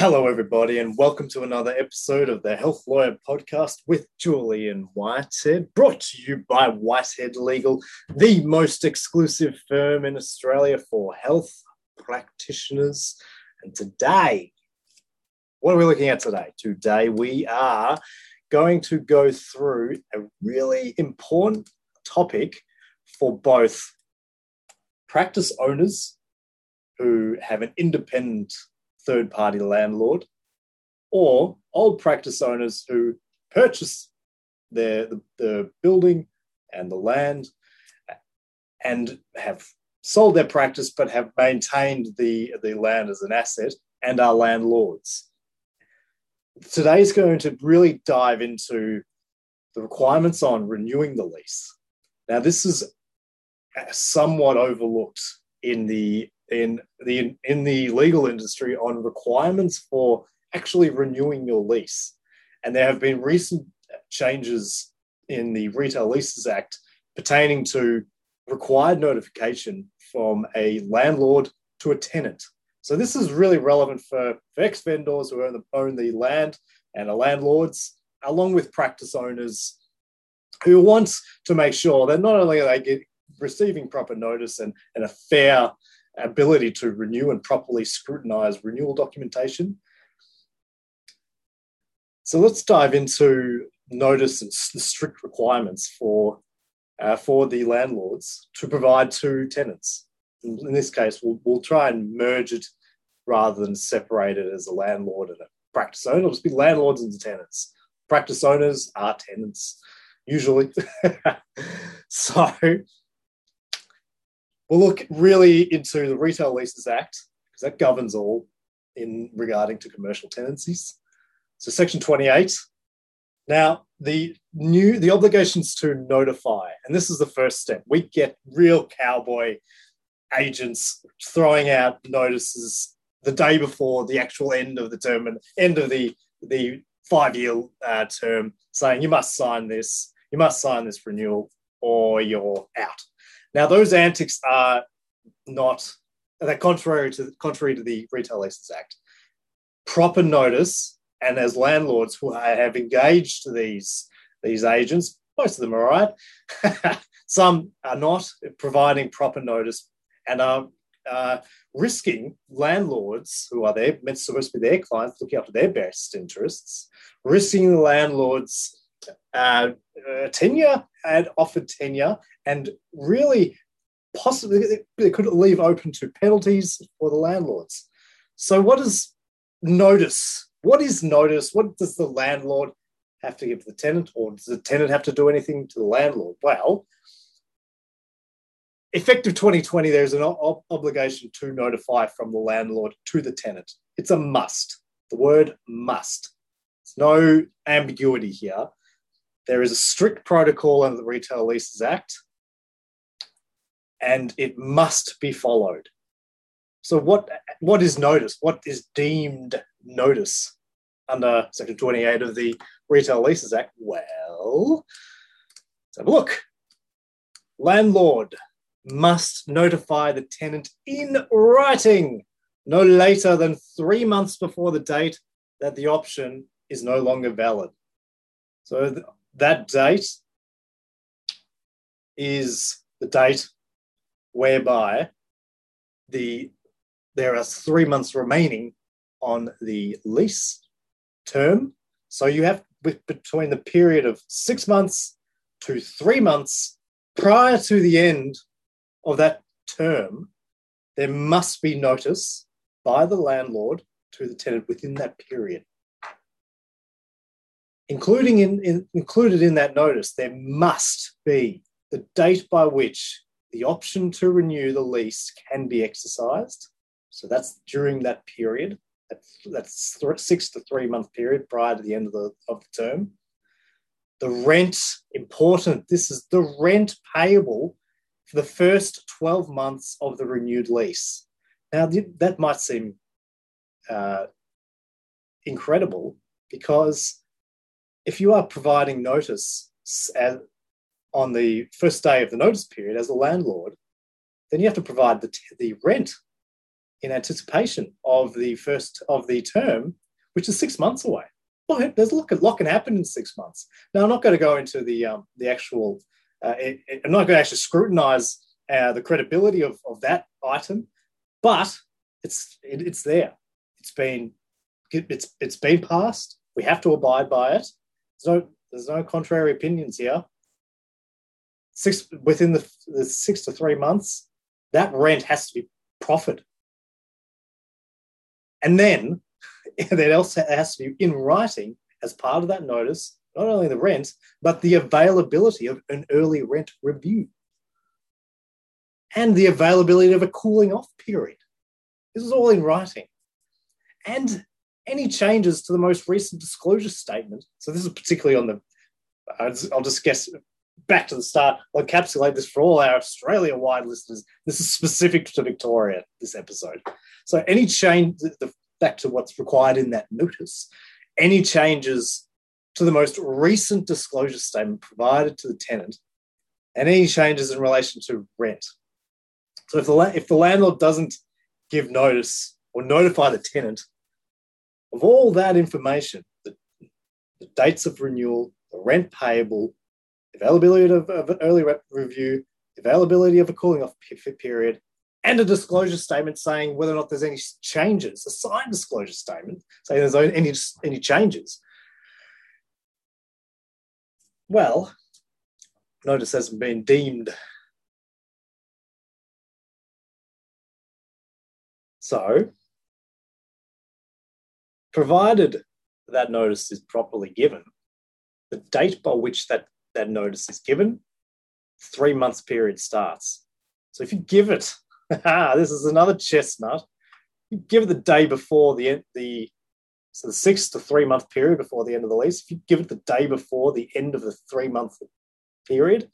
Hello, everybody, and welcome to another episode of the Health Lawyer Podcast with Julian Whitehead, brought to you by Whitehead Legal, the most exclusive firm in Australia for health practitioners. And today, what are we looking at today? Today, we are going to go through a really important topic for both practice owners who have an independent third party landlord or old practice owners who purchase their, the, the building and the land and have sold their practice but have maintained the, the land as an asset and are landlords. Today is going to really dive into the requirements on renewing the lease. Now, this is somewhat overlooked in the in the in the legal industry on requirements for actually renewing your lease. And there have been recent changes in the Retail Leases Act pertaining to required notification from a landlord to a tenant. So this is really relevant for, for ex-vendors who own the, own the land and are landlords, along with practice owners who want to make sure that not only are they get, receiving proper notice and, and a fair ability to renew and properly scrutinize renewal documentation. So let's dive into notice and the strict requirements for, uh, for the landlords to provide to tenants. In, this case, we'll, we'll try and merge it rather than separate it as a landlord and a practice owner. It'll just be landlords and tenants. Practice owners are tenants, usually. so We'll look really into the Retail Leases Act because that governs all in regarding to commercial tenancies. So Section 28. Now, the new the obligations to notify, and this is the first step. We get real cowboy agents throwing out notices the day before the actual end of the term and end of the the five year uh, term, saying you must sign this, you must sign this renewal, or you're out. Now, those antics are not they're contrary to contrary to the Retail Leases Act. Proper notice, and as landlords who have engaged these these agents, most of them are right. Some are not providing proper notice and are uh, risking landlords who are there, meant supposed to be their clients, looking after their best interests, risking the landlords' uh, tenure and offered tenure, and really possibly they could leave open to penalties for the landlords. So, what is notice? What is notice? What does the landlord have to give the tenant, or does the tenant have to do anything to the landlord? Well, effective 2020, there's an o- obligation to notify from the landlord to the tenant. It's a must. The word must. There's no ambiguity here. There is a strict protocol under the Retail Leases Act, and it must be followed. So, what, what is notice? What is deemed notice under Section 28 of the Retail Leases Act? Well, let's have a look. Landlord must notify the tenant in writing no later than three months before the date that the option is no longer valid. So that date is the date whereby the there are three months remaining on the lease term. So you have between the period of six months to three months prior to the end of that term, there must be notice by the landlord to the tenant within that period including in, in, included in that notice, there must be the date by which the option to renew the lease can be exercised. So that's during that period. That's, that's th- six to three month period prior to the end of the, of the term. The rent, important, this is the rent payable for the first 12 months of the renewed lease. Now, that might seem uh, incredible because if you are providing notice as, on the first day of the notice period as a landlord, then you have to provide the, the rent in anticipation of the first of the term, which is six months away. Well, there's a lot, a lot can happen in six months. Now, I'm not going to go into the um, the actual. Uh, it, it, I'm not going to actually scrutinise uh, the credibility of, of that item, but it's it, it's there. It's been it's it's been passed. We have to abide by it. There's no there's no contrary opinions here. Six within the, the six to three months, that rent has to be profit. And then that also has to be in writing as part of that notice, not only the rent, but the availability of an early rent review and the availability of a cooling off period. This is all in writing. And any changes to the most recent disclosure statement. So this is particularly on the, I'll just guess back to the start. I'll encapsulate this for all our Australia-wide listeners. This is specific to Victoria, this episode. So any change, the, back to what's required in that notice, any changes to the most recent disclosure statement provided to the tenant, and any changes in relation to rent. So if the, if the landlord doesn't give notice or notify the tenant of all that information, the, the dates of renewal, the rent payable, availability of, of an early review, availability of a cooling off period, and a disclosure statement saying whether or not there's any changes, a signed disclosure statement saying there's any, any changes. Well, notice hasn't been deemed. So, provided that notice is properly given, the date by which that, that notice is given, three months period starts. So if you give it this is another chestnut. You give it the day before the end, the so the six to three month period before the end of the lease. If you give it the day before the end of the three month period,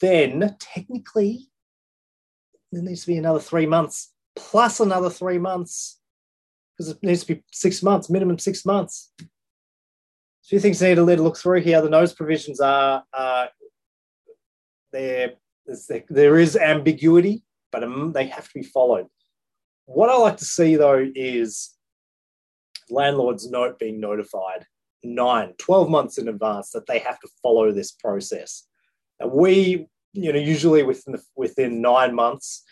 then technically there needs to be another three months plus another three months because it needs to be six months, minimum six months. A few things need to look through here. The notice provisions are uh, they're there is ambiguity, but um, they have to be followed. What I like to see though is landlords note being notified nine, 12 months in advance that they have to follow this process. And we, you know, usually within the, within nine months,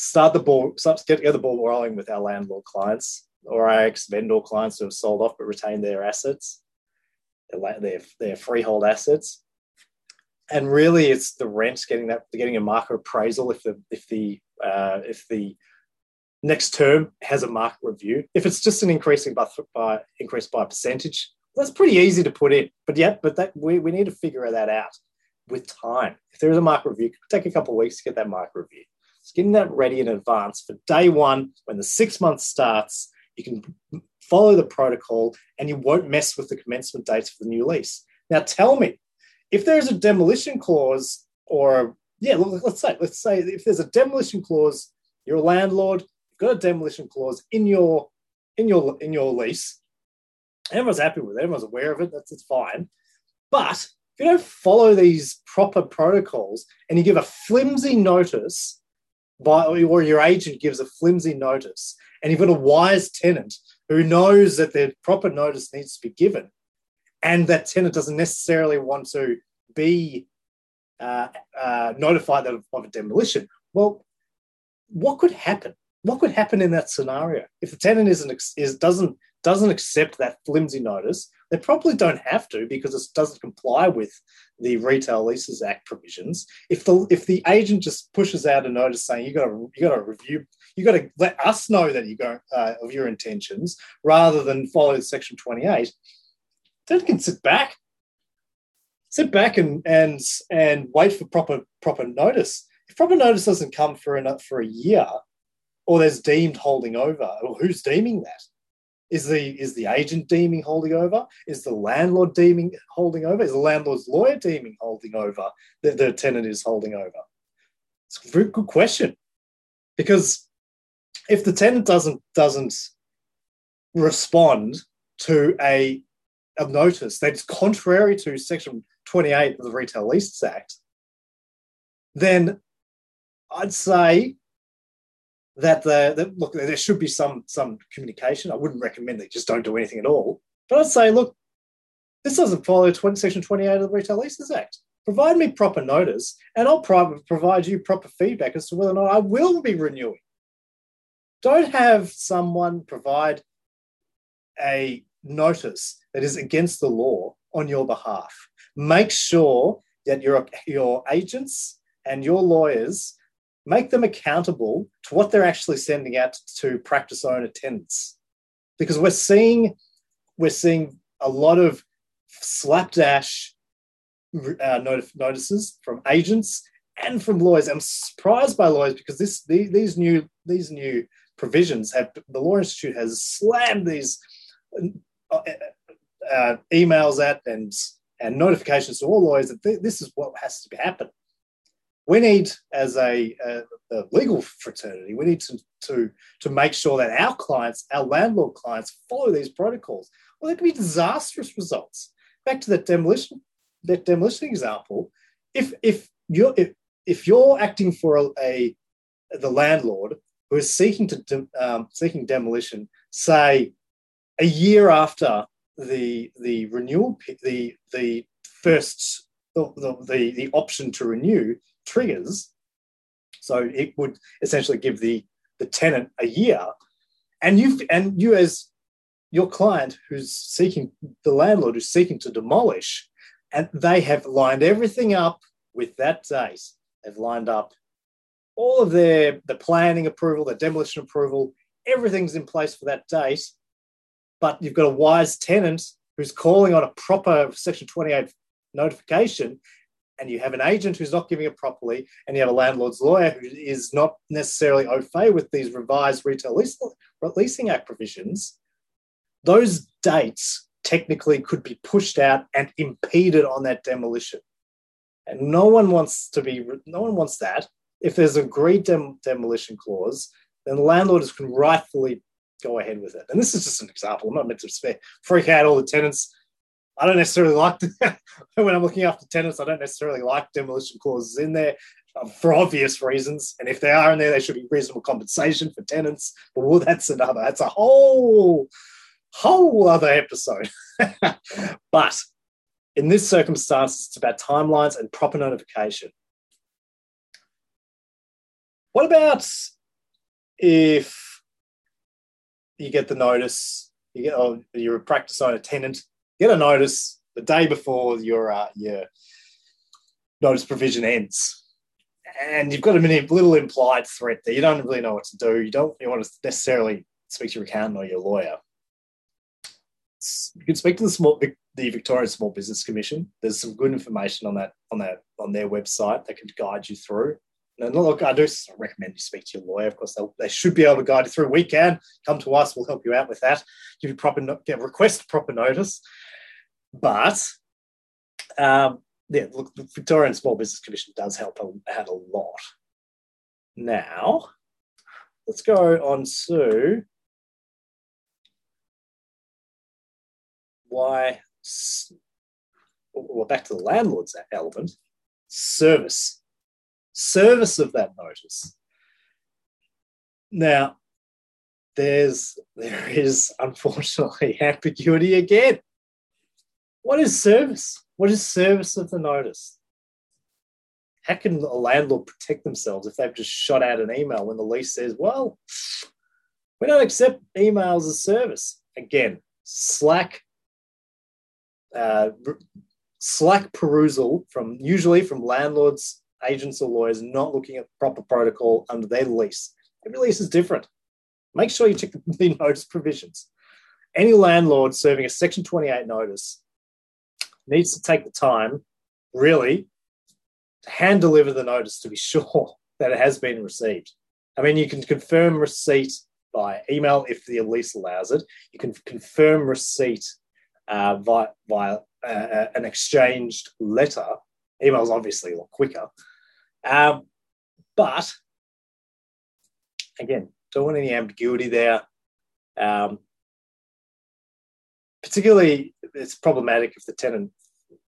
start the ball, start get, the ball rolling with our landlord clients or our ex-vendor clients who have sold off but retained their assets, their, their, freehold assets. And really it's the rent getting that getting a market appraisal if the if the uh, if the next term has a market review. If it's just an increasing by, by increase by percentage that's pretty easy to put in. But yeah but that we, we need to figure that out with time. If there is a market review take a couple of weeks to get that market review it's getting that ready in advance for day one when the six months starts you can follow the protocol and you won't mess with the commencement dates for the new lease now tell me if there's a demolition clause or yeah, let's say let's say if there's a demolition clause, you're a landlord, you've got a demolition clause in your in your in your lease. Everyone's happy with it. Everyone's aware of it. That's it's fine. But if you don't follow these proper protocols and you give a flimsy notice by or your agent gives a flimsy notice and you've got a wise tenant who knows that the proper notice needs to be given and that tenant doesn't necessarily want to be uh, uh, notified of, of a demolition. Well, what could happen? What could happen in that scenario if the tenant isn't is doesn't doesn't accept that flimsy notice? They probably don't have to because it doesn't comply with the Retail Leases Act provisions. If the if the agent just pushes out a notice saying you got to you got to review, you got to let us know that you go uh, of your intentions rather than follow Section twenty eight Ted can sit back, sit back and and and wait for proper proper notice. If proper notice doesn't come for a for a year, or there's deemed holding over, well, who's deeming that? Is the is the agent deeming holding over? Is the landlord deeming holding over? Is the landlord's lawyer deeming holding over that the tenant is holding over? It's a very good question. Because if the tenant doesn't doesn't respond to a of notice that's contrary to Section 28 of the Retail Leases Act, then I'd say that the look there should be some some communication. I wouldn't recommend they just don't do anything at all, but I'd say look, this doesn't follow 20, section 28 of the Retail Leases Act. Provide me proper notice, and I'll provide you proper feedback as to whether or not I will be renewing. Don't have someone provide a notice that is against the law on your behalf. Make sure that your, your agents and your lawyers make them accountable to what they're actually sending out to practice owner tenants. Because we're seeing we're seeing a lot of slapdash uh, notices from agents and from lawyers. I'm surprised by lawyers because this these new these new provisions have the Law Institute has slammed these uh, uh, emails at and and notifications to all lawyers that th- this is what has to happen. We need, as a, a, a, legal fraternity, we need to, to, to make sure that our clients, our landlord clients, follow these protocols. Well, there could be disastrous results. Back to that demolition, that demolition example. If if you're if, if you're acting for a, a the landlord who is seeking to de, um, seeking demolition, say a year after the the renewal the the first the, the, the option to renew triggers. So it would essentially give the the tenant a year. And you and you as your client who's seeking the landlord who's seeking to demolish and they have lined everything up with that date. They've lined up all of their the planning approval the demolition approval. Everything's in place for that date. But you've got a wise tenant who's calling on a proper Section 28 notification, and you have an agent who's not giving it properly, and you have a landlord's lawyer who is not necessarily au fait with these revised Retail Leasing Act provisions, those dates technically could be pushed out and impeded on that demolition. And no one wants to be, no one wants that. If there's a agreed dem- demolition clause, then landlords can rightfully go ahead with it. And this is just an example. I'm not meant to spare, freak out all the tenants. I don't necessarily like when I'm looking after tenants. I don't necessarily like demolition clauses in there um, for obvious reasons. And if they are in there, they should be reasonable compensation for tenants. But well, that's another. That's a whole whole other episode. but in this circumstance, it's about timelines and proper notification. What about if you get the notice. You get oh, you're a practice owner tenant. Get a notice the day before your uh, your notice provision ends, and you've got a little implied threat there. You don't really know what to do. You don't you want to necessarily speak to your accountant or your lawyer. You can speak to the small the Victorian Small Business Commission. There's some good information on that on that on their website that can guide you through. And look, I do recommend you speak to your lawyer. Of course, they should be able to guide you through. We can come to us; we'll help you out with that. Give you proper, get request proper notice. But um, yeah, look, the Victorian Small Business Commission does help out a lot. Now, let's go on to why. Well, back to the landlord's element. Service service of that notice. Now, there's there is unfortunately ambiguity again. What is service? What is service of the notice? How can a landlord protect themselves if they've just shot out an email when the lease says, well, we don't accept emails as service? Again, slack uh, slack perusal from usually from landlords agents or lawyers not looking at proper protocol under their lease. Every lease is different. Make sure you check the notice provisions. Any landlord serving a Section 28 notice needs to take the time, really, to hand deliver the notice to be sure that it has been received. I mean, you can confirm receipt by email if the lease allows it. You can confirm receipt uh, via, via uh, uh an exchanged letter Email is obviously a lot quicker. Um, but again, don't want any ambiguity there. Um, particularly, it's problematic if the tenant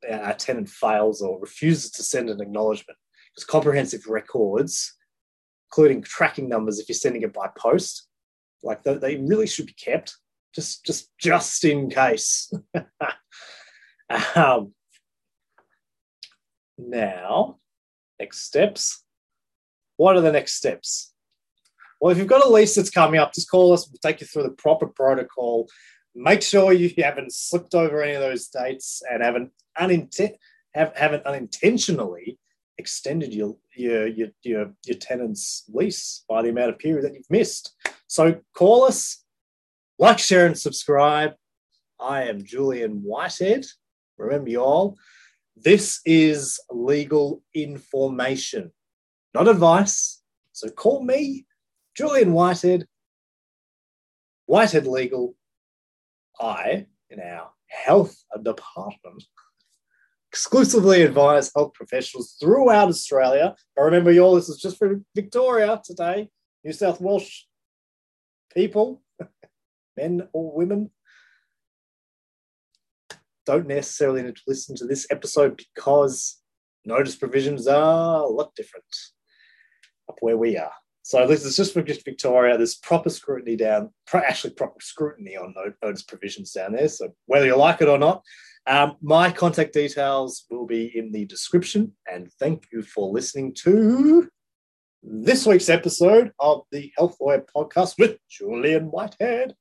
uh, tenant fails or refuses to send an acknowledgement because comprehensive records including tracking numbers if you're sending it by post. Like they, they really should be kept, just just just in case. um, now, next steps. What are the next steps? Well, if you've got a lease that's coming up, just call us. We'll take you through the proper protocol. Make sure you haven't slipped over any of those dates and haven't unintent have, haven't unintentionally extended your, your your your your tenant's lease by the amount of period that you've missed. So call us, like, share, and subscribe. I am Julian Whitehead. Remember, y'all, this is legal information, not advice. So call me, Julian Whitehead, Whitehead Legal. I, in our health department, exclusively advise health professionals throughout Australia. I remember, y'all, this is just for Victoria today, New South Welsh people, men or women. Don't necessarily need to listen to this episode because notice provisions are a lot different up where we are. So this is just for just Victoria. There's proper scrutiny down, actually proper scrutiny on notice provisions down there. So whether you like it or not, um, my contact details will be in the description. And thank you for listening to this week's episode of the Health Lawyer Podcast with Julian Whitehead.